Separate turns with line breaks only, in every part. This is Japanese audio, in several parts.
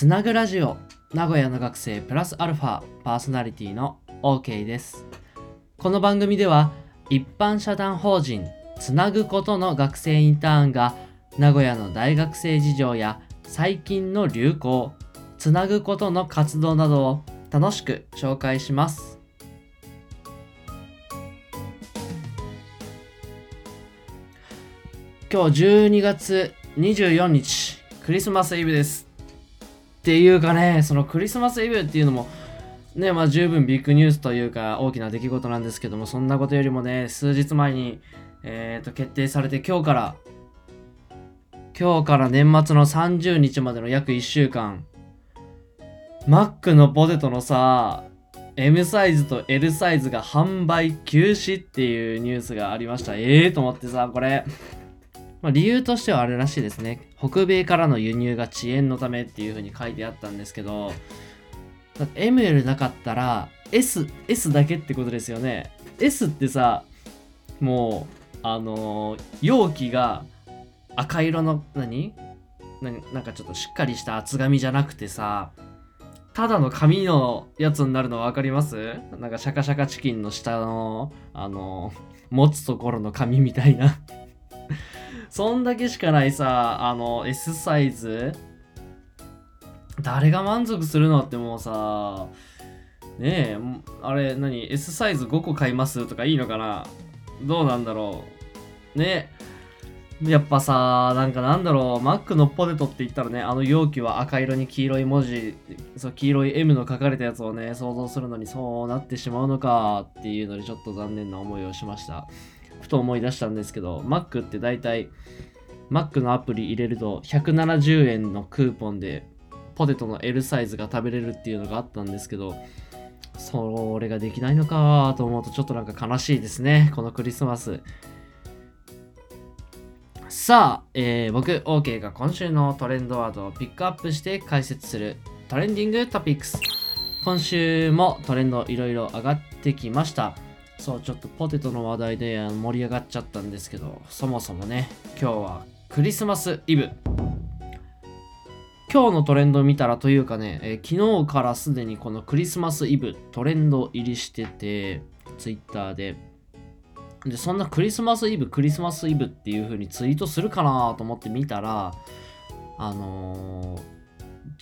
つなぐラジオ名古屋の学生プラスアルファパーソナリティの OK です。この番組では一般社団法人つなぐことの学生インターンが名古屋の大学生事情や最近の流行つなぐことの活動などを楽しく紹介します。今日12月24日クリスマスイブです。っていうかねそのクリスマスイブっていうのもねまあ十分ビッグニュースというか大きな出来事なんですけどもそんなことよりもね数日前にえっ、ー、と決定されて今日から今日から年末の30日までの約1週間マックのポテトのさ M サイズと L サイズが販売休止っていうニュースがありました。ええー、と思ってさこれ。まあ、理由としてはあれらしいですね。北米からの輸入が遅延のためっていう風に書いてあったんですけど、ML なかったら S、S だけってことですよね。S ってさ、もう、あのー、容器が赤色の何？なんかちょっとしっかりした厚紙じゃなくてさ、ただの紙のやつになるの分かります？なんかシャカシャカチキンの下の、あのー、持つところの紙みたいなそんだけしかないさ、あの、S サイズ誰が満足するのってもうさ、ねえ、あれ何、S サイズ5個買いますとかいいのかな？どうなんだろう？ねやっぱさ、なんかなんだろう、マックのポテトって言ったらね、あの容器は赤色に黄色い文字、そう黄色い M の書かれたやつをね、想像するのにそうなってしまうのかっていうのでちょっと残念な思いをしました。ふと思い出したんですけど、Mac って大体、Mac のアプリ入れると170円のクーポンでポテトの L サイズが食べれるっていうのがあったんですけど、それができないのかと思うとちょっとなんか悲しいですね。このクリスマス。さあ、えー、僕、OK が今週のトレンドワードをピックアップして解説するトレンディングトピックス。今週もトレンドいろいろ上がってきました。そう、ちょっとポテトの話題で盛り上がっちゃったんですけど、そもそもね、今日はクリスマスイブ。今日のトレンド見たらというかね、えー、昨日からすでにこのクリスマスイブトレンド入りしてて、ツイッターで。で、そんなクリスマスイブ、クリスマスイブっていう風にツイートするかなと思って見たら、あのー、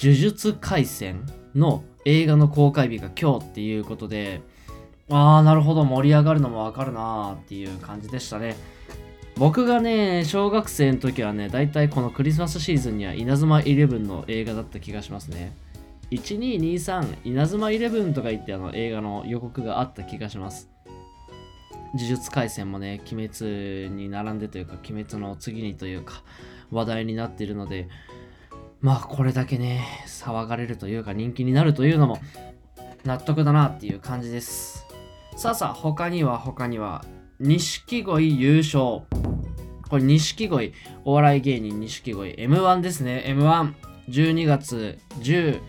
呪術廻戦の映画の公開日が今日っていうことで、ああ、なるほど、盛り上がるのもわかるなーっていう感じでしたね。僕がね、小学生の時はね、だいたいこのクリスマスシーズンには稲妻イレブンの映画だった気がしますね。1223稲妻イレブンとか言ってあの映画の予告があった気がします。呪術廻戦もね、鬼滅に並んでというか、鬼滅の次にというか、話題になっているので、まあこれだけね、騒がれるというか人気になるというのも納得だなっていう感じです。さあさあ、他には他には、錦鯉優勝。これ錦鯉、お笑い芸人錦鯉、M1 ですね、M1。12月18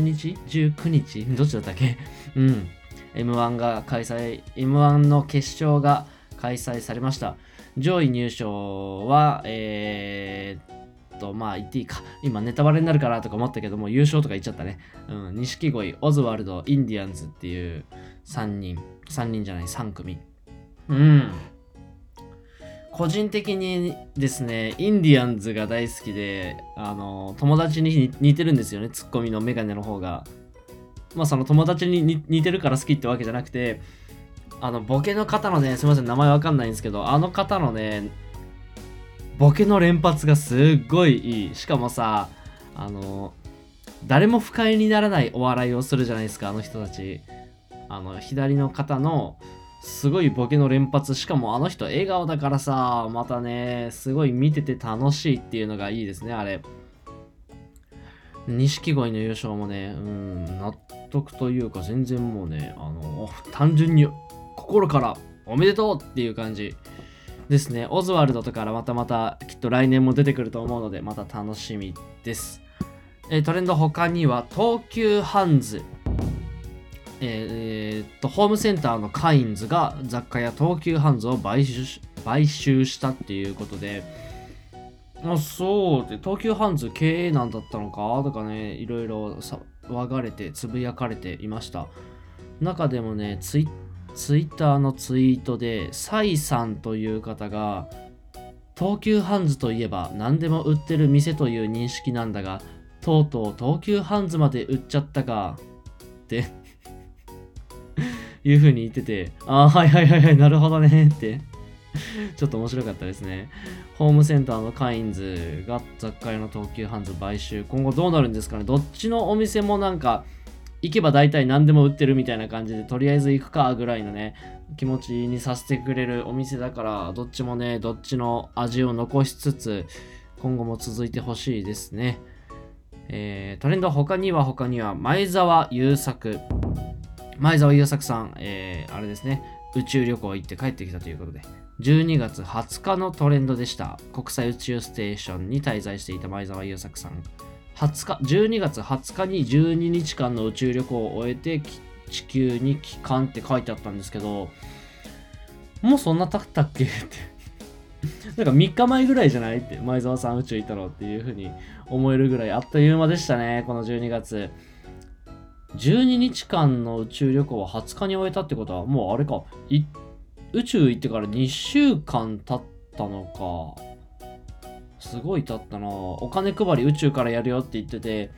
日 ?19 日？どっちだったっけ？うん。M1 が開催、M1 の決勝が開催されました。上位入賞は、えー、と、まあ言っていいか。今ネタバレになるかなとか思ったけども、優勝とか言っちゃったね。うん、錦鯉、オズワルド、インディアンズっていう3人。3人じゃない、3組。うん。個人的にですね、インディアンズが大好きで、あの、友達に似てるんですよね、ツッコミのメガネの方が。まあその友達に似てるから好きってわけじゃなくて、あの、ボケの方のね、すいません、名前わかんないんですけど、あの方のね、ボケの連発がすっごいいい。しかもさ、あの、誰も不快にならないお笑いをするじゃないですか、あの人たち。あの、左の方の、すごいボケの連発。しかもあの人笑顔だからさ、またね、すごい見てて楽しいっていうのがいいですね、あれ。錦鯉の優勝もね、うん、納得というか全然もうね、あの、単純に心からおめでとうっていう感じ。ですね。オズワルドとかからまたまたきっと来年も出てくると思うので、また楽しみです。え、トレンド他には、東急ハンズ。えー、っと、ホームセンターのカインズが雑貨や東急ハンズを買収買収したっていうことで、あそうで東急ハンズ経営なんだったのか？とかねいろいろ騒がれてつぶやかれていました中でもねツイッツイッターのツイートでサイさんという方が東急ハンズといえば何でも売ってる店という認識なんだがとうとう東急ハンズまで売っちゃったかって いう風に言っててああはいはいはいはいなるほどねってちょっと面白かったですね。ホームセンターのカインズが雑貨屋の東急ハンズ買収。今後どうなるんですかねどっちのお店もなんか、行けば大体何でも売ってるみたいな感じで、とりあえず行くかぐらいのね、気持ちにさせてくれるお店だから、どっちもね、どっちの味を残しつつ、今後も続いてほしいですね。えー、トレンド他には他には、前澤友作。前澤友作さん、えー、あれですね、宇宙旅行行って帰ってきたということで、12月20日のトレンドでした。国際宇宙ステーションに滞在していた前澤友作さん。20日、12月20日に12日間の宇宙旅行を終えて地球に帰還って書いてあったんですけど、もうそんな経ったっけ？って。なんか3日前ぐらいじゃない？って。前澤さん宇宙行ったのっていう風に思えるぐらいあっという間でしたね、この12月。12日間の宇宙旅行は20日に終えたってことは、もうあれか、宇宙行ってから2週間経ったのか。すごい経ったなお金配り宇宙からやるよって言ってて、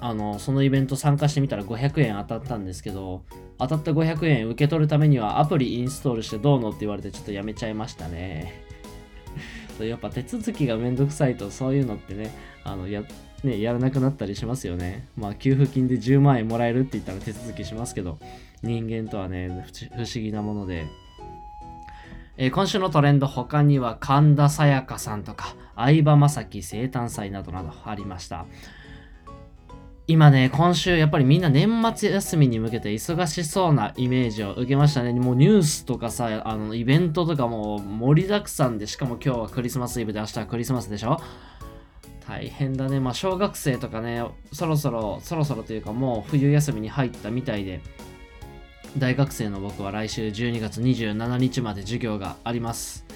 あの、そのイベント参加してみたら500円当たったんですけど、当たった500円受け取るためにはアプリインストールしてどうのって言われてちょっとやめちゃいましたね。やっぱ手続きがめんどくさいとそういうのってね、あのやね、やらなくなったりしますよね。まあ、給付金で10万円もらえるって言ったら手続きしますけど、人間とはね、不思議なもので。えー、今週のトレンド、他には神田沙也加さんとか、相葉雅紀生誕祭などなどありました。今ね、今週やっぱりみんな年末休みに向けて忙しそうなイメージを受けましたね。もうニュースとかさ、あのイベントとかも盛りだくさんで、しかも今日はクリスマスイブで明日はクリスマスでしょ？大変だね。まあ、小学生とかね、そろそろ、そろそろというかもう冬休みに入ったみたいで、大学生の僕は来週12月27日まで授業があります。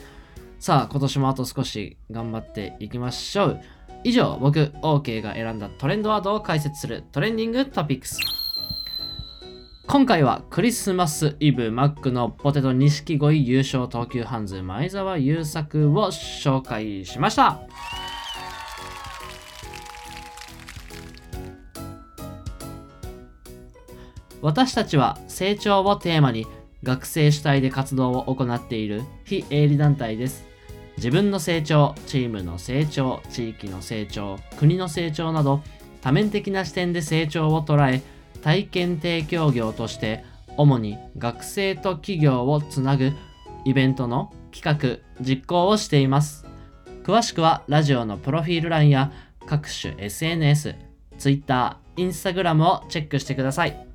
さあ、今年もあと少し頑張っていきましょう。以上、僕、OK が選んだトレンドワードを解説するトレンディングトピックス。今回はクリスマスイブマックのポテト錦鯉優勝東急ハンズ前澤友作を紹介しました。私たちは成長をテーマに学生主体で活動を行っている非営利団体です。自分の成長、チームの成長、地域の成長、国の成長など多面的な視点で成長を捉え体験提供業として主に学生と企業をつなぐイベントの企画、実行をしています。詳しくはラジオのプロフィール欄や各種 SNS、Twitter、Instagram をチェックしてください。